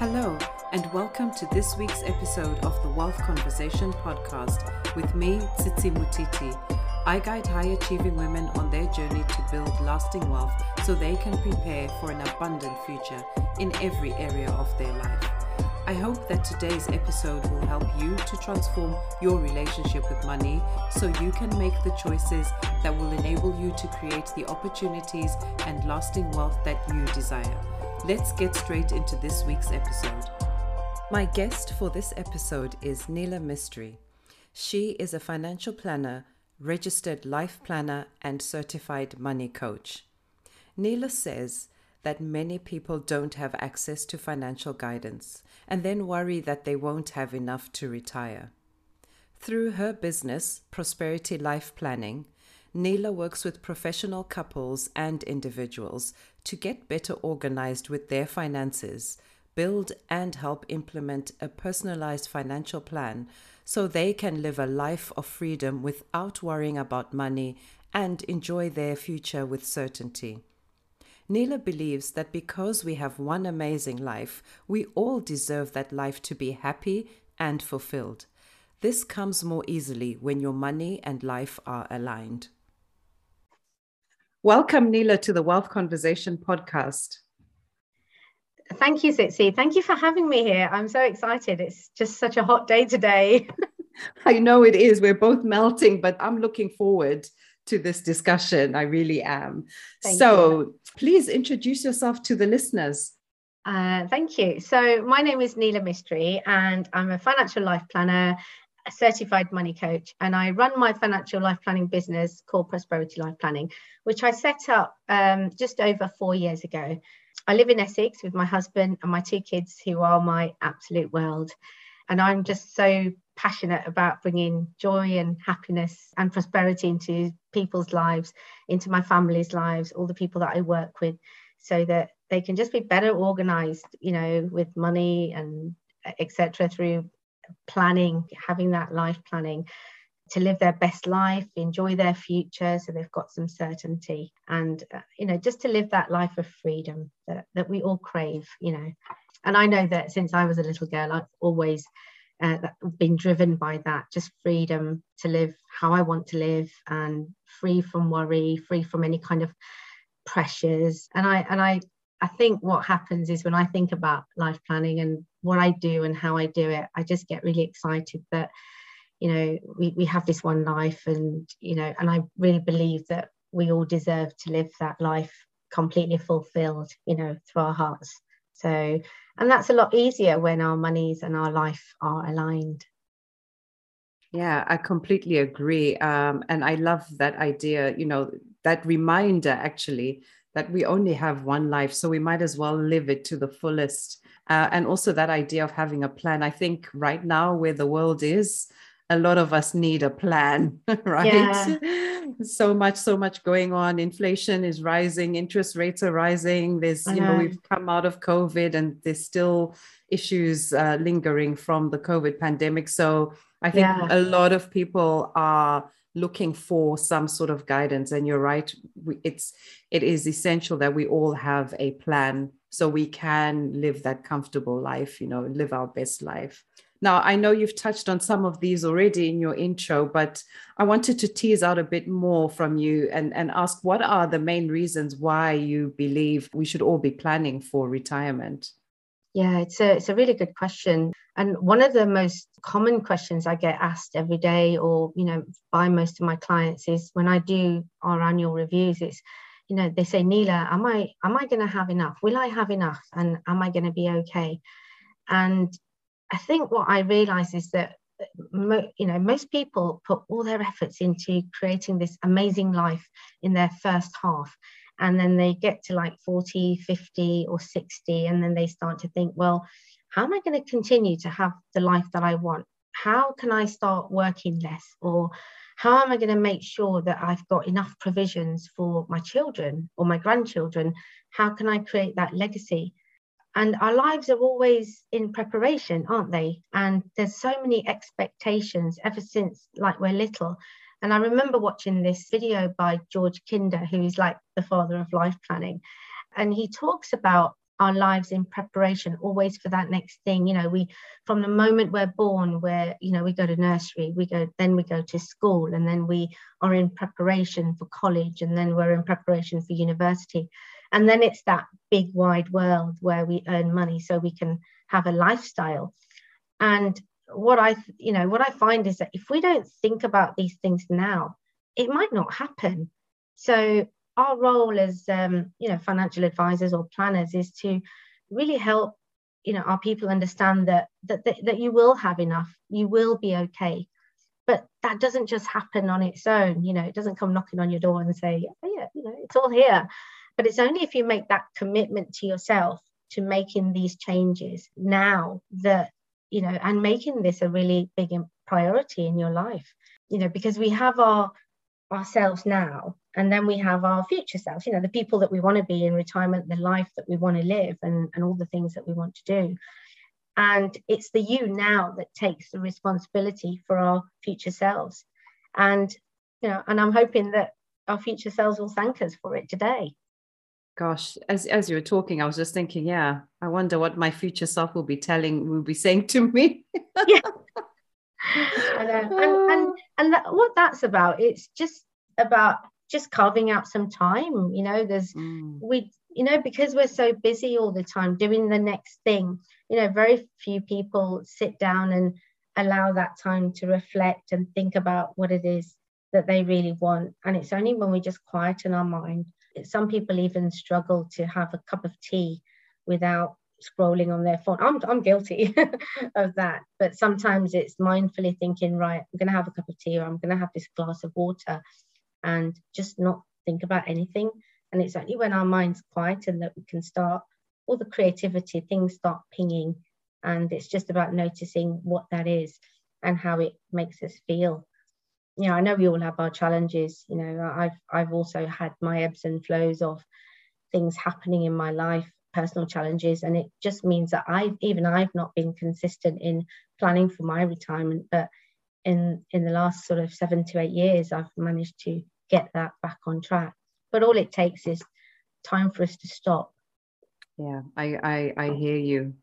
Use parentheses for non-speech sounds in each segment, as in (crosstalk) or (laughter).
Hello, and welcome to this week's episode of the Wealth Conversation podcast with me, Tsitsi Mutiti. I guide high achieving women on their journey to build lasting wealth so they can prepare for an abundant future in every area of their life. I hope that today's episode will help you to transform your relationship with money so you can make the choices that will enable you to create the opportunities and lasting wealth that you desire. Let's get straight into this week's episode. My guest for this episode is Nila Mistry. She is a financial planner, registered life planner, and certified money coach. Nila says that many people don't have access to financial guidance and then worry that they won't have enough to retire. Through her business, Prosperity Life Planning, Nila works with professional couples and individuals to get better organized with their finances, build and help implement a personalized financial plan so they can live a life of freedom without worrying about money and enjoy their future with certainty. Nila believes that because we have one amazing life, we all deserve that life to be happy and fulfilled. This comes more easily when your money and life are aligned. Welcome, Nila, to the Wealth Conversation podcast. Thank you, Tsitsi. Thank you for having me here. I'm so excited. It's just such a hot day today. (laughs) I know it is. We're both melting, but I'm looking forward to this discussion. I really am. Thank so you. please introduce yourself to the listeners. Uh, thank you. So, my name is Nila Mistry, and I'm a financial life planner, a certified money coach, and I run my financial life planning business called Prosperity Life Planning, which I set up um, just over four years ago. I live in Essex with my husband and my two kids, who are my absolute world. And I'm just so passionate about bringing joy and happiness and prosperity into people's lives, into my family's lives, all the people that I work with, so that they can just be better organized, you know, with money and etc. through planning, having that life planning to live their best life, enjoy their future, so they've got some certainty, and uh, you know, just to live that life of freedom that, that we all crave, you know. And I know that since I was a little girl, I've always uh, been driven by that, just freedom to live how I want to live, and free from worry, free from any kind of pressures. And I and I I think what happens is when I think about life planning and what I do and how I do it, I just get really excited that you know we, we have this one life and you know and i really believe that we all deserve to live that life completely fulfilled you know through our hearts. So and that's a lot easier when our monies and our life are aligned. Yeah i completely agree. Um, and i love that idea you know that reminder actually that we only have one life so we might as well live it to the fullest uh, and also that idea of having a plan i think right now where the world is a lot of us need a plan, (laughs) right? Yeah. (laughs) So much, so much going on. Inflation is rising, interest rates are rising. There's, you know, we've come out of COVID and there's still issues uh, lingering from the COVID pandemic. So I think yeah. a lot of people are looking for some sort of guidance. And you're right, it's it is essential that we all have a plan so we can live that comfortable life, you know, live our best life. Now, I know you've touched on some of these already in your intro, but I wanted to tease out a bit more from you and, and ask what are the main reasons why you believe we should all be planning for retirement? Yeah, it's a, it's a really good question. And one of the most common questions I get asked every day or, you know, by most of my clients is when I do our annual reviews, it's, you know, they say, Nila, am I am I going to have enough? Will I have enough? And am I going to be okay? And I think what I realize is that you know most people put all their efforts into creating this amazing life in their first half and then they get to like 40 50 or 60 and then they start to think well how am i going to continue to have the life that i want how can i start working less or how am i going to make sure that i've got enough provisions for my children or my grandchildren? How can i create that legacy? And our lives are always in preparation aren't they? And there's so many expectations ever since like we're little. And i remember watching this video by george kinder who's like the father of life planning. And he talks about our lives in preparation always for that next thing. You know we from the moment we're born where you know we go to nursery we go then we go to school and then we are in preparation for college and then we're in preparation for university. And then it's that big wide world where we earn money so we can have a lifestyle. And what i you know what i find is that if we don't think about these things now it might not happen. So our role as um, you know financial advisors or planners is to really help you know our people understand that, that that that you will have enough you will be okay. But that doesn't just happen on its own you know it doesn't come knocking on your door and say oh, yeah you know it's all here. But it's only if you make that commitment to yourself to making these changes now that you know and making this a really big priority in your life you know because we have our ourselves now and then we have our future selves you know the people that we want to be in retirement the life that we want to live and, and all the things that we want to do. And it's the you now that takes the responsibility for our future selves. And you know and i'm hoping that our future selves will thank us for it today. Gosh as, as you were talking i was just thinking yeah i wonder what my future self will be telling will be saying to me. (laughs) Yeah. And, and, and, (laughs) and that, what that's about it's just about just carving out some time you know there's mm. we you know because we're so busy all the time doing the next thing you know very few people sit down and allow that time to reflect and think about what it is that they really want and it's only when we just quieten our mind some people even struggle to have a cup of tea without scrolling on their phone. I'm, I'm guilty (laughs) of that. But sometimes it's mindfully thinking, right, I'm going to have a cup of tea or I'm going to have this glass of water and just not think about anything. And it's only when our mind's quiet and that we can start all the creativity, things start pinging. And it's just about noticing what that is and how it makes us feel. You know, I know we all have our challenges. You know, I've I've also had my ebbs and flows of things happening in my life personal challenges and it just means that I've even i've not been consistent in planning for my retirement but in in the last sort of seven to eight years i've managed to get that back on track. But all it takes is time for us to stop. Yeah i i, I hear you.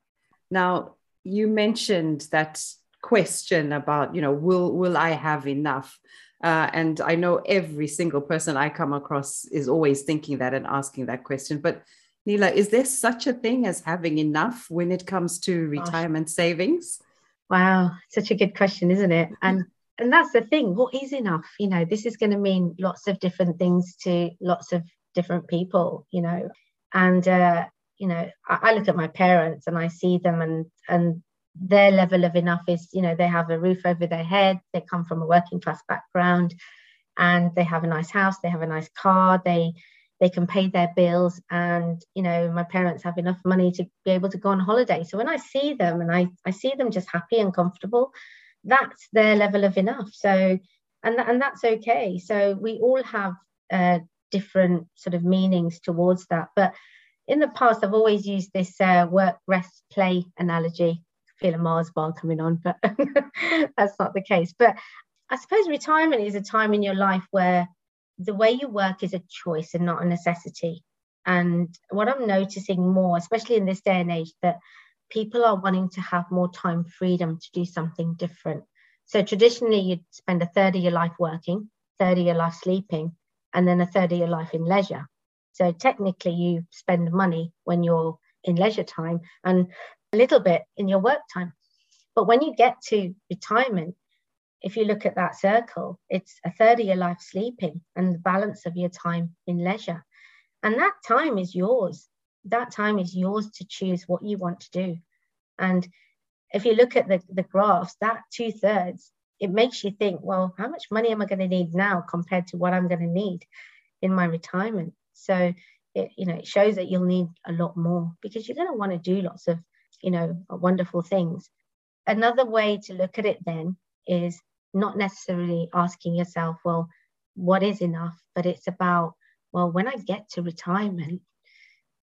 Now you mentioned that question about you know will will i have enough? Uh, and i know every single person i come across is always thinking that and asking that question. But Nila, is there such a thing as having enough when it comes to retirement savings? Wow, such a good question, isn't it? (laughs) And and that's the thing. What is enough? You know, this is going to mean lots of different things to lots of different people. You know, and uh, you know, I, I look at my parents and I see them, and and their level of enough is, you know, they have a roof over their head. They come from a working class background, and they have a nice house. They have a nice car. They they can pay their bills and you know my parents have enough money to be able to go on holiday. So when i see them and i, I see them just happy and comfortable that's their level of enough. So and, and that's okay. So we all have uh, different sort of meanings towards that. But in the past i've always used this uh, work rest play analogy. I feel a mars bar coming on but (laughs) that's not the case. But i suppose retirement is a time in your life where the way you work is a choice and not a necessity. And what I'm noticing more, especially in this day and age, that people are wanting to have more time freedom to do something different. So traditionally, you'd spend a third of your life working, third of your life sleeping, and then a third of your life in leisure. So technically, you spend money when you're in leisure time and a little bit in your work time. But when you get to retirement, if you look at that circle, it's a third of your life sleeping and the balance of your time in leisure. And that time is yours. That time is yours to choose what you want to do. And if you look at the, the graphs, that two thirds, it makes you think, well, how much money am I going to need now compared to what I'm going to need in my retirement? So it, you know, it shows that you'll need a lot more because you're going to want to do lots of, you know, wonderful things. Another way to look at it then is not necessarily asking yourself, well, what is enough? But it's about, well, when I get to retirement,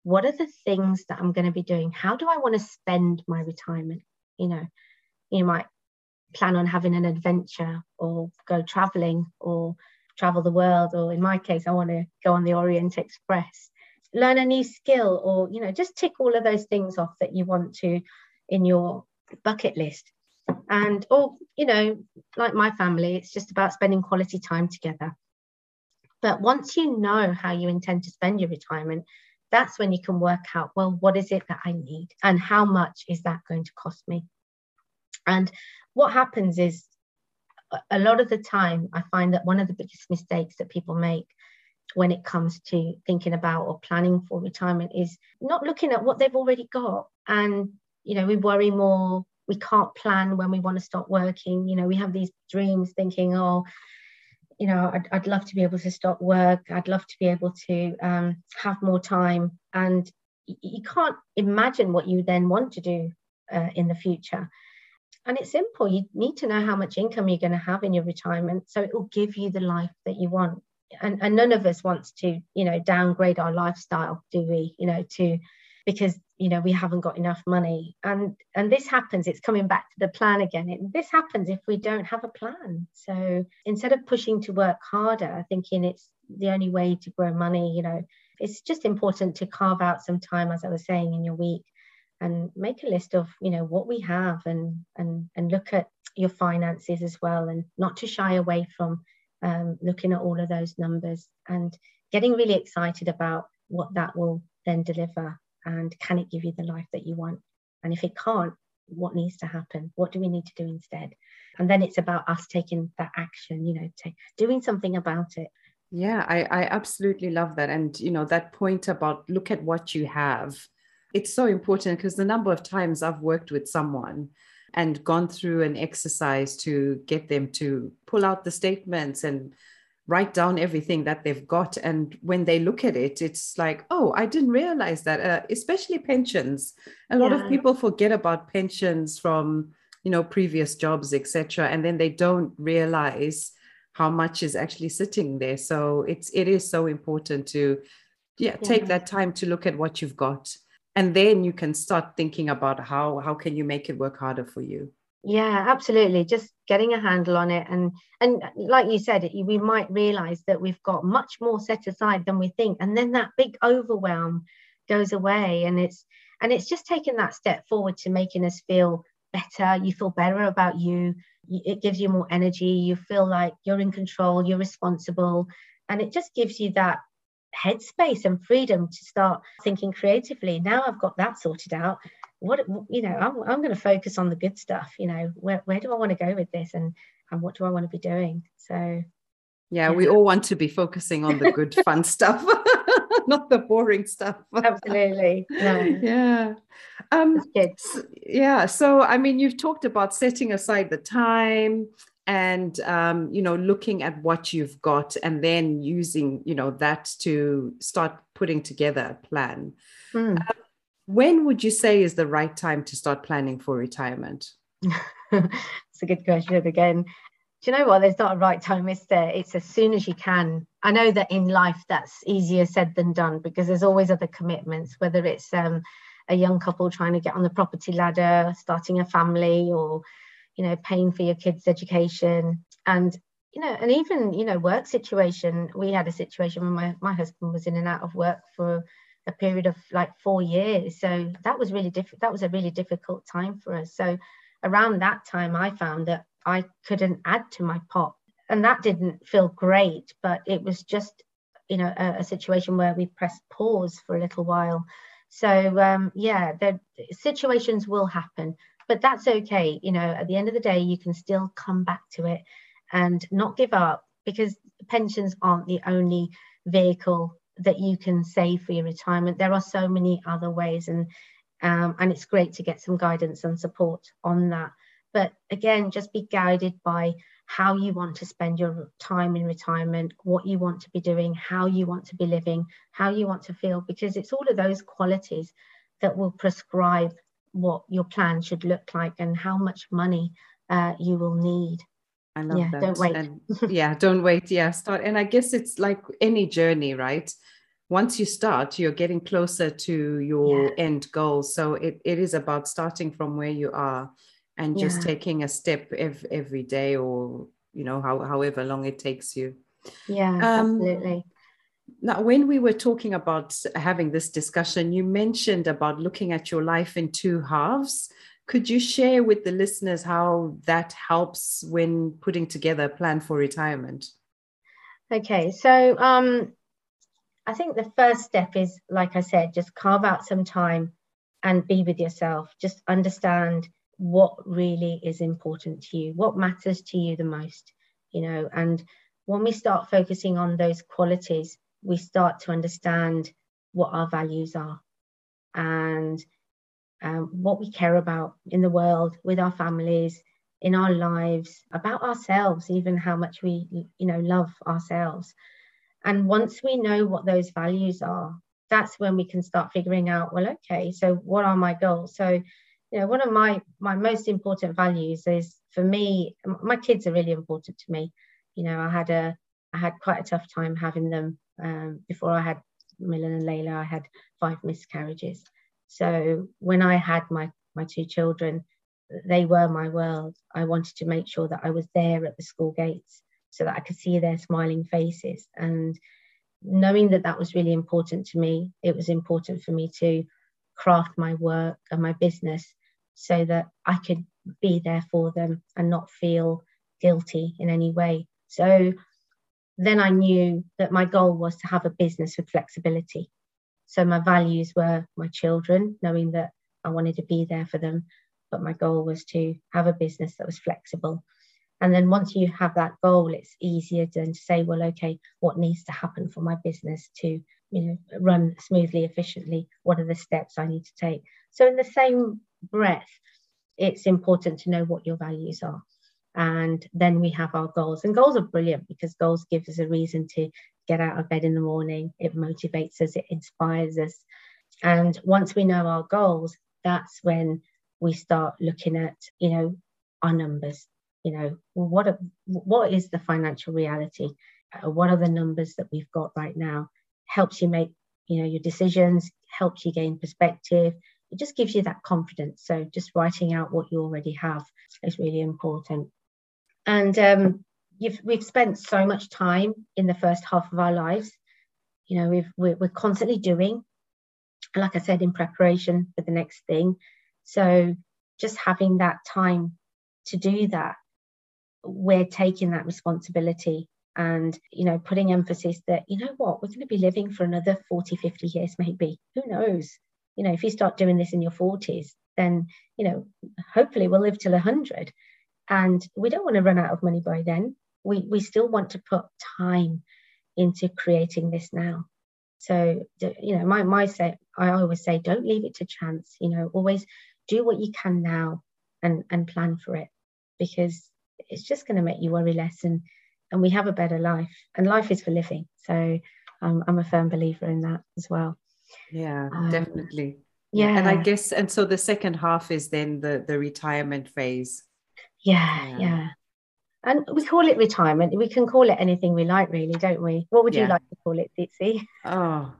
what are the things that I'm going to be doing? How do I want to spend my retirement? You know, you might plan on having an adventure or go traveling or travel the world, or in my case, I want to go on the Orient Express. learn a new skill or you know just tick all of those things off that you want to in your bucket list and or you know like my family it's just about spending quality time together. But once you know how you intend to spend your retirement that's when you can work out well what is it that i need? And how much is that going to cost me? And what happens is a lot of the time i find that one of the biggest mistakes that people make when it comes to thinking about or planning for retirement is not looking at what they've already got. And you know we worry more we can't plan when we want to stop working. You know we have these dreams thinking oh you know I'd, I'd love to be able to stop work. I'd love to be able to um, have more time. And you can't imagine what you then want to do uh, in the future. And it's simple. You need to know how much income you're going to have in your retirement so it will give you the life that you want. And, and none of us wants to you know downgrade our lifestyle do we? You know to because you know we haven't got enough money. And and this happens it's coming back to the plan again. It, this happens if we don't have a plan. So instead of pushing to work harder thinking it's the only way to grow money you know it's just important to carve out some time as i was saying in your week and make a list of you know what we have and and and look at your finances as well and not to shy away from um, looking at all of those numbers and getting really excited about what that will then deliver and can it give you the life that you want? And if it can't what needs to happen? What do we need to do instead? And then it's about us taking that action you know doing something about it. Yeah I, I absolutely love that. And you know that point about look at what you have. It's so important because the number of times i've worked with someone and gone through an exercise to get them to pull out the statements and write down everything that they've got. And when they look at it it's like oh i didn't realize that uh, especially pensions. A lot yeah. of people forget about pensions from you know previous jobs etc and then they don't realize how much is actually sitting there. So it's it is so important to yeah, yeah. take that time to look at what you've got. And then you can start thinking about how how can you make it work harder for you yeah absolutely. Just getting a handle on it. And and like you said we might realize that we've got much more set aside than we think. And then that big overwhelm goes away. And it's and it's just taking that step forward to making us feel better. You feel better about you. It gives you more energy. You feel like you're in control you're responsible. And it just gives you that headspace and freedom to start thinking creatively. Now i've got that sorted out what you know i'm, I'm going to focus on the good stuff you know where, where do i want to go with this and and what do i want to be doing so yeah, yeah. we all want to be focusing on the good fun (laughs) stuff (laughs) not the boring stuff absolutely no. (laughs) yeah um yeah so i mean you've talked about setting aside the time and um, you know looking at what you've got and then using you know that to start putting together a plan mm. uh, when would you say is the right time to start planning for retirement? (laughs) It's a good question again. Do you know what? There's not a right time is there? It's as soon as you can. I know that in life that's easier said than done because there's always other commitments whether it's um, a young couple trying to get on the property ladder starting a family or you know paying for your kids education. And you know and even you know work situation. We had a situation when my, my husband was in and out of work for a period of like four years. So that was really difficult that was a really difficult time for us. So around that time i found that i couldn't add to my pot. And that didn't feel great but it was just you know a, a situation where we pressed pause for a little while. So um, yeah the situations will happen but that's okay. You know at the end of the day you can still come back to it and not give up because pensions aren't the only vehicle that you can save for your retirement there are so many other ways and um, and it's great to get some guidance and support on that but again just be guided by how you want to spend your time in retirement what you want to be doing how you want to be living how you want to feel because it's all of those qualities that will prescribe what your plan should look like and how much money uh, you will need. I love yeah, that. Don't wait. And (laughs) yeah, don't wait. Yeah, start. And I guess it's like any journey, right? Once you start, you're getting closer to your yeah. end goal. So it, it is about starting from where you are and just yeah. taking a step every, every day or, you know, how, however long it takes you. Yeah, um, absolutely. Now, when we were talking about having this discussion, you mentioned about looking at your life in two halves. Could you share with the listeners how that helps when putting together a plan for retirement? Okay, so um, I think the first step is, like I said, just carve out some time and be with yourself. Just understand what really is important to you, what matters to you the most, you know. And when we start focusing on those qualities, we start to understand what our values are and um, what we care about in the world, with our families, in our lives, about ourselves, even how much we, you know, love ourselves. And once we know what those values are, that's when we can start figuring out, well, okay, so what are my goals? So, you know, one of my my most important values is for me, my kids are really important to me. You know, I had a I had quite a tough time having them um, before I had Milan and Layla. I had five miscarriages, so when I had my, my two children, they were my world. I wanted to make sure that I was there at the school gates so that I could see their smiling faces. And knowing that that was really important to me, it was important for me to craft my work and my business so that I could be there for them and not feel guilty in any way. So then I knew that my goal was to have a business with flexibility. So my values were my children, knowing that I wanted to be there for them, but my goal was to have a business that was flexible. And then once you have that goal, it's easier then to say, well, okay, what needs to happen for my business to, you know, run smoothly, efficiently? What are the steps I need to take? So in the same breath, it's important to know what your values are and then we have our goals and goals are brilliant because goals give us a reason to get out of bed in the morning. It motivates us, it inspires us. And once we know our goals, that's when we start looking at, you know, our numbers. You know, what are, what is the financial reality? Uh, what are the numbers that we've got right now? Helps you make, you know, your decisions, helps you gain perspective. It just gives you that confidence. So just writing out what you already have is really important. And um, we've spent so much time in the first half of our lives. You know, we've, we're, we're constantly doing, like I said, in preparation for the next thing. So just having that time to do that, we're taking that responsibility and you know putting emphasis that you know what we're going to be living for another 40 50 years maybe who knows you know if you start doing this in your 40s then you know hopefully we'll live till 100 and we don't want to run out of money by then we, we still want to put time into creating this now. So, you know, my, my say, I always say, don't leave it to chance, you know, always do what you can now and, and plan for it because it's just going to make you worry less and, and we have a better life and life is for living. So um, I'm a firm believer in that as well. Yeah, um, definitely. Yeah. And I guess, and so the second half is then the, the retirement phase. Yeah, yeah. yeah and we call it retirement. We can call it anything we like, really, don't we? What would yeah. you like to call it, Tsitsi? Oh,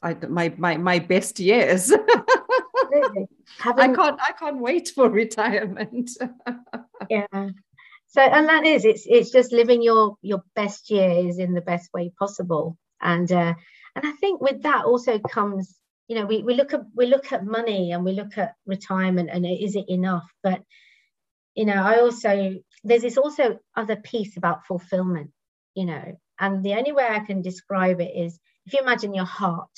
I, my my my best years. (laughs) Having... I can't I can't wait for retirement. (laughs) yeah. So and that is it's it's just living your your best years in the best way possible. And uh, and I think with that also comes, you know, we, we look at we look at money and we look at retirement and is it enough? But you know, I also there's this also other piece about fulfillment, you know, and the only way I can describe it is if you imagine your heart,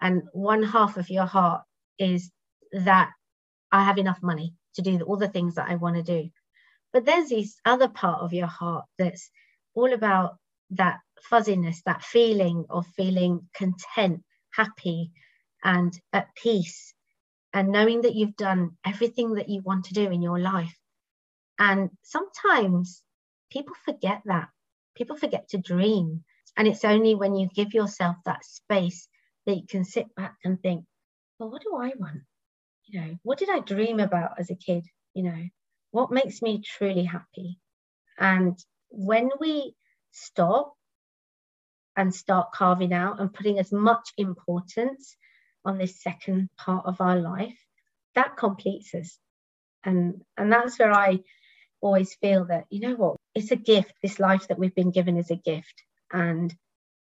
and one half of your heart is that I have enough money to do all the things that I want to do. But there's this other part of your heart that's all about that fuzziness, that feeling of feeling content, happy, and at peace, and knowing that you've done everything that you want to do in your life. And sometimes people forget that. People forget to dream. And it's only when you give yourself that space that you can sit back and think, well, what do I want? You know, what did I dream about as a kid? You know, what makes me truly happy? And when we stop and start carving out and putting as much importance on this second part of our life, that completes us. And and that's where I always feel that, you know what, it's a gift. This life that we've been given is a gift. And,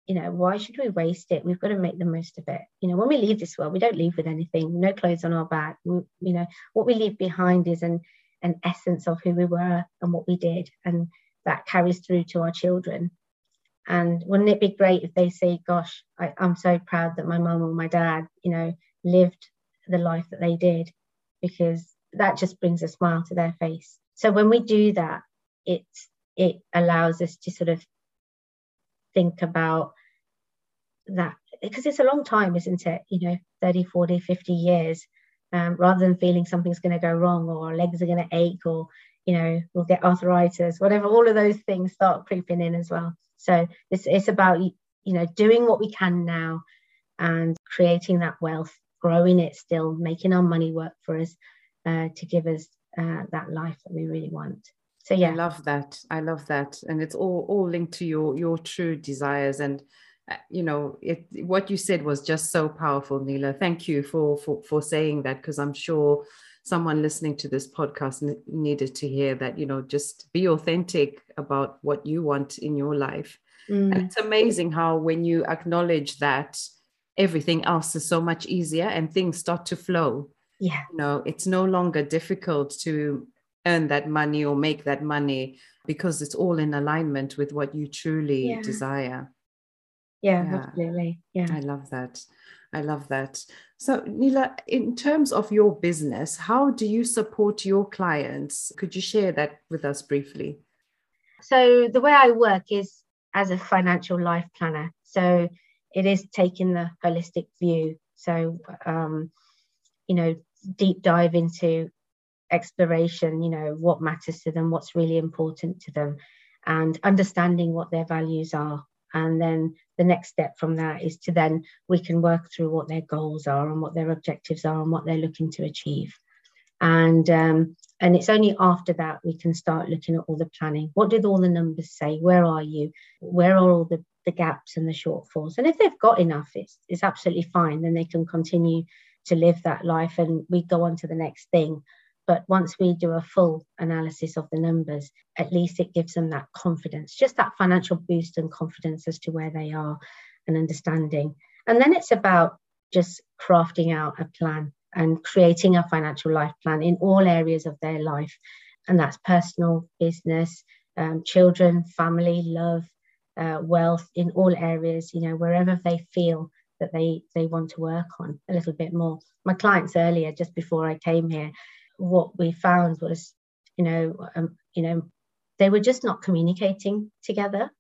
you know, why should we waste it? We've got to make the most of it. You know, when we leave this world, we don't leave with anything, no clothes on our back. We, you know, what we leave behind is an, an essence of who we were and what we did. And that carries through to our children. And wouldn't it be great if they say, gosh, I, I'm so proud that my mum or my dad, you know, lived the life that they did, because that just brings a smile to their face. So when we do that, it's it allows us to sort of think about that because it's a long time isn't it? You know 30 40 50 years um, rather than feeling something's going to go wrong or our legs are going to ache or you know we'll get arthritis whatever all of those things start creeping in as well. So it's, it's about you know doing what we can now and creating that wealth growing it still making our money work for us uh, to give us uh, that life that we really want. So yeah. i love that. I love that. And it's all all linked to your your true desires. And uh, you know it what you said was just so powerful Nila. Thank you for for for saying that because i'm sure someone listening to this podcast n- needed to hear that you know just be authentic about what you want in your life. Mm. and it's amazing how when you acknowledge that everything else is so much easier and things start to flow yeah you know it's no longer difficult to earn that money or make that money because it's all in alignment with what you truly yeah. desire. Yeah, yeah, absolutely. Yeah. I love that. I love that. So, nila in terms of your business, how do you support your clients? Could you share that with us briefly? So, the way I work is as a financial life planner. So, it is taking the holistic view. So, um, you know, deep dive into exploration, you know, what matters to them, what's really important to them, and understanding what their values are. And then the next step from that is to then we can work through what their goals are and what their objectives are and what they're looking to achieve. And um, and it's only after that we can start looking at all the planning. What did all the numbers say? Where are you? Where are all the, the gaps and the shortfalls? And if they've got enough, it's, it's absolutely fine. Then they can continue to live that life and we go on to the next thing. But once we do a full analysis of the numbers, at least it gives them that confidence, just that financial boost and confidence as to where they are and understanding. And then it's about just crafting out a plan and creating a financial life plan in all areas of their life. And that's personal, business, um, children, family, love, uh, wealth in all areas, you know, wherever they feel that they they want to work on a little bit more. My clients earlier, just before I came here, what we found was, you know, um, you know, they were just not communicating together,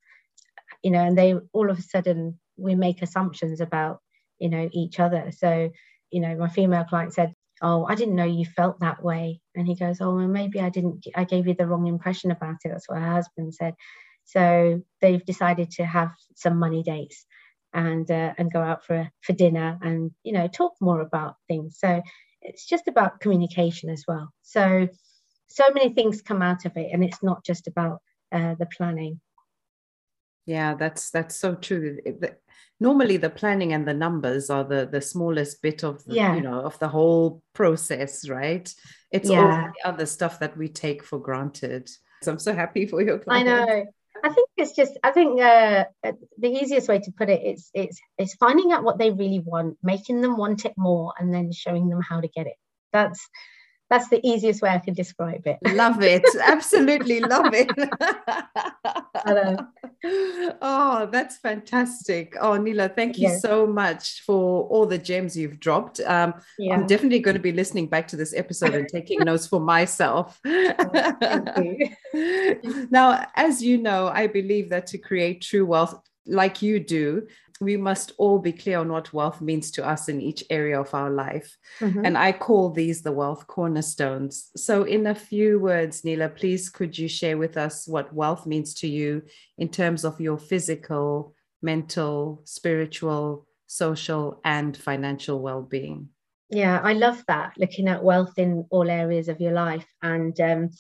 you know, and they all of a sudden we make assumptions about, you know, each other. So, you know, my female client said, "Oh, I didn't know you felt that way," and he goes, "Oh, well, maybe I didn't. I gave you the wrong impression about it." That's what her husband said. So they've decided to have some money dates and uh, and go out for for dinner and you know talk more about things. So it's just about communication as well. So, so many things come out of it, and it's not just about uh, the planning. Yeah, that's that's so true. Normally, the planning and the numbers are the the smallest bit of the, yeah. you know of the whole process, right? It's yeah. all the other stuff that we take for granted. So I'm so happy for your client. I know. I think it's just I think uh, the easiest way to put it is it's it's finding out what they really want, making them want it more, and then showing them how to get it. That's that's the easiest way I can describe it. Love it. (laughs) Absolutely love it. oh, that's fantastic. Oh, Nila, thank you yes. so much for all the gems you've dropped. Um, yeah. I'm definitely going to be listening back to this episode and taking (laughs) notes for myself. (laughs) Oh, now, as you know, I believe that to create true wealth, like you do, we must all be clear on what wealth means to us in each area of our life. Mm-hmm. And I call these the wealth cornerstones. So, in a few words, Nila, please could you share with us what wealth means to you in terms of your physical, mental, spiritual, social, and financial well being? Yeah, I love that, looking at wealth in all areas of your life. And um,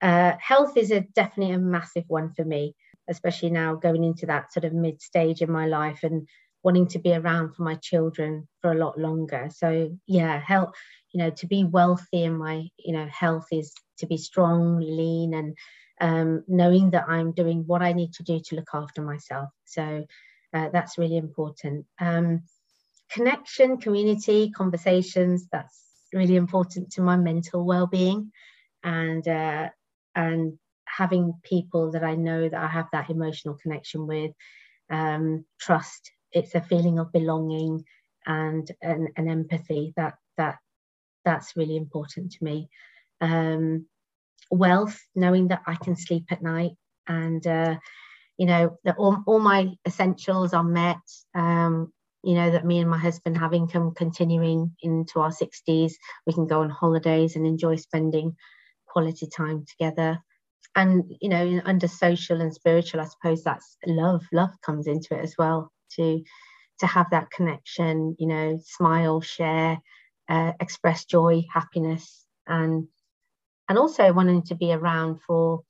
uh, health is a definitely a massive one for me especially now going into that sort of mid stage in my life and wanting to be around for my children for a lot longer. So yeah, health, you know, to be wealthy in my, you know, health is to be strong, lean, and um, knowing that I'm doing what I need to do to look after myself. So Uh, that's really important. Um, connection, community, conversations. That's really important to my mental well-being, and uh, and having people that I know that I have that emotional connection with, um, trust. It's a feeling of belonging and an, an empathy that that that's really important to me. Um, wealth, knowing that I can sleep at night and uh, you know that all, all my essentials are met. Um, you know that me and my husband have income continuing into our 60s. We can go on holidays and enjoy spending quality time together. And you know, under social and spiritual, I suppose that's love. Love comes into it as well. To to have that connection, you know, smile, share, uh, express joy, happiness, and and also wanting to be around for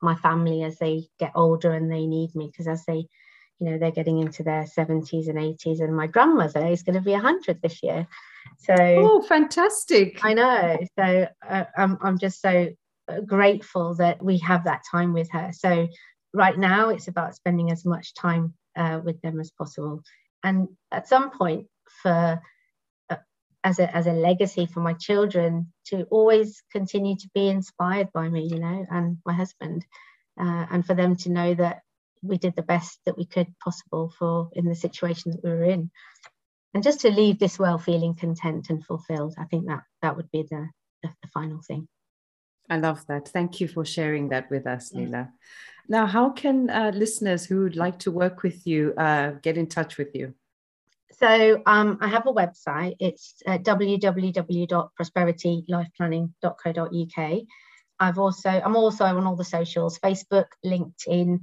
my family as they get older and they need me because as they you know they're getting into their 70s and 80s and my grandmother is going to be 100 this year so oh fantastic i know so uh, I'm, I'm just so grateful that we have that time with her. So right now it's about spending as much time uh, with them as possible. And at some point for uh, as a as a legacy for my children to always continue to be inspired by me you know and my husband uh, and for them to know that we did the best that we could possible for in the situation that we were in. And just to leave this well feeling content and fulfilled i think that that would be the the, the final thing I love that. Thank you for sharing that with us, Nila. Now, how can uh, listeners who would like to work with you uh, get in touch with you? So um, I have a website. It's uh, www.prosperitylifeplanning.co.uk. I've also I'm also on all the socials: Facebook, LinkedIn,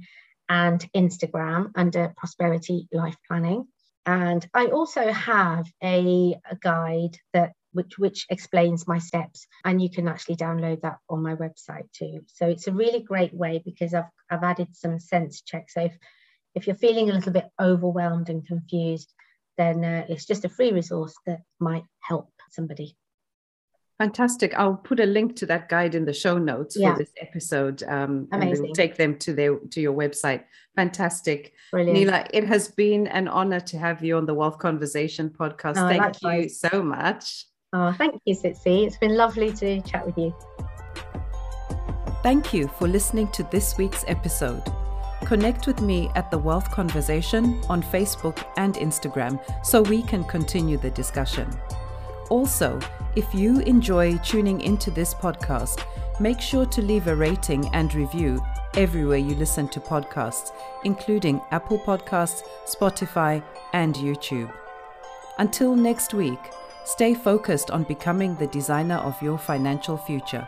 and Instagram under Prosperity Life Planning. And I also have a, a guide that which which explains my steps and you can actually download that on my website too so it's a really great way because i've i've added some sense checks so if if you're feeling a little bit overwhelmed and confused then uh, it's just a free resource that might help somebody Fantastic. I'll put a link to that guide in the show notes yeah. for this episode. Um, Amazing. And we'll take them to their to your website. Fantastic. Brilliant. Nila, it has been an honor to have you on the Wealth Conversation podcast. Oh, Thank likewise. you so much. Oh, thank you, Tsitsi. It's been lovely to chat with you. Thank you for listening to this week's episode. Connect with me at The Wealth Conversation on Facebook and Instagram so we can continue the discussion. Also, if you enjoy tuning into this podcast, make sure to leave a rating and review everywhere you listen to podcasts, including Apple Podcasts, Spotify, and YouTube. Until next week, Stay focused on becoming the designer of your financial future.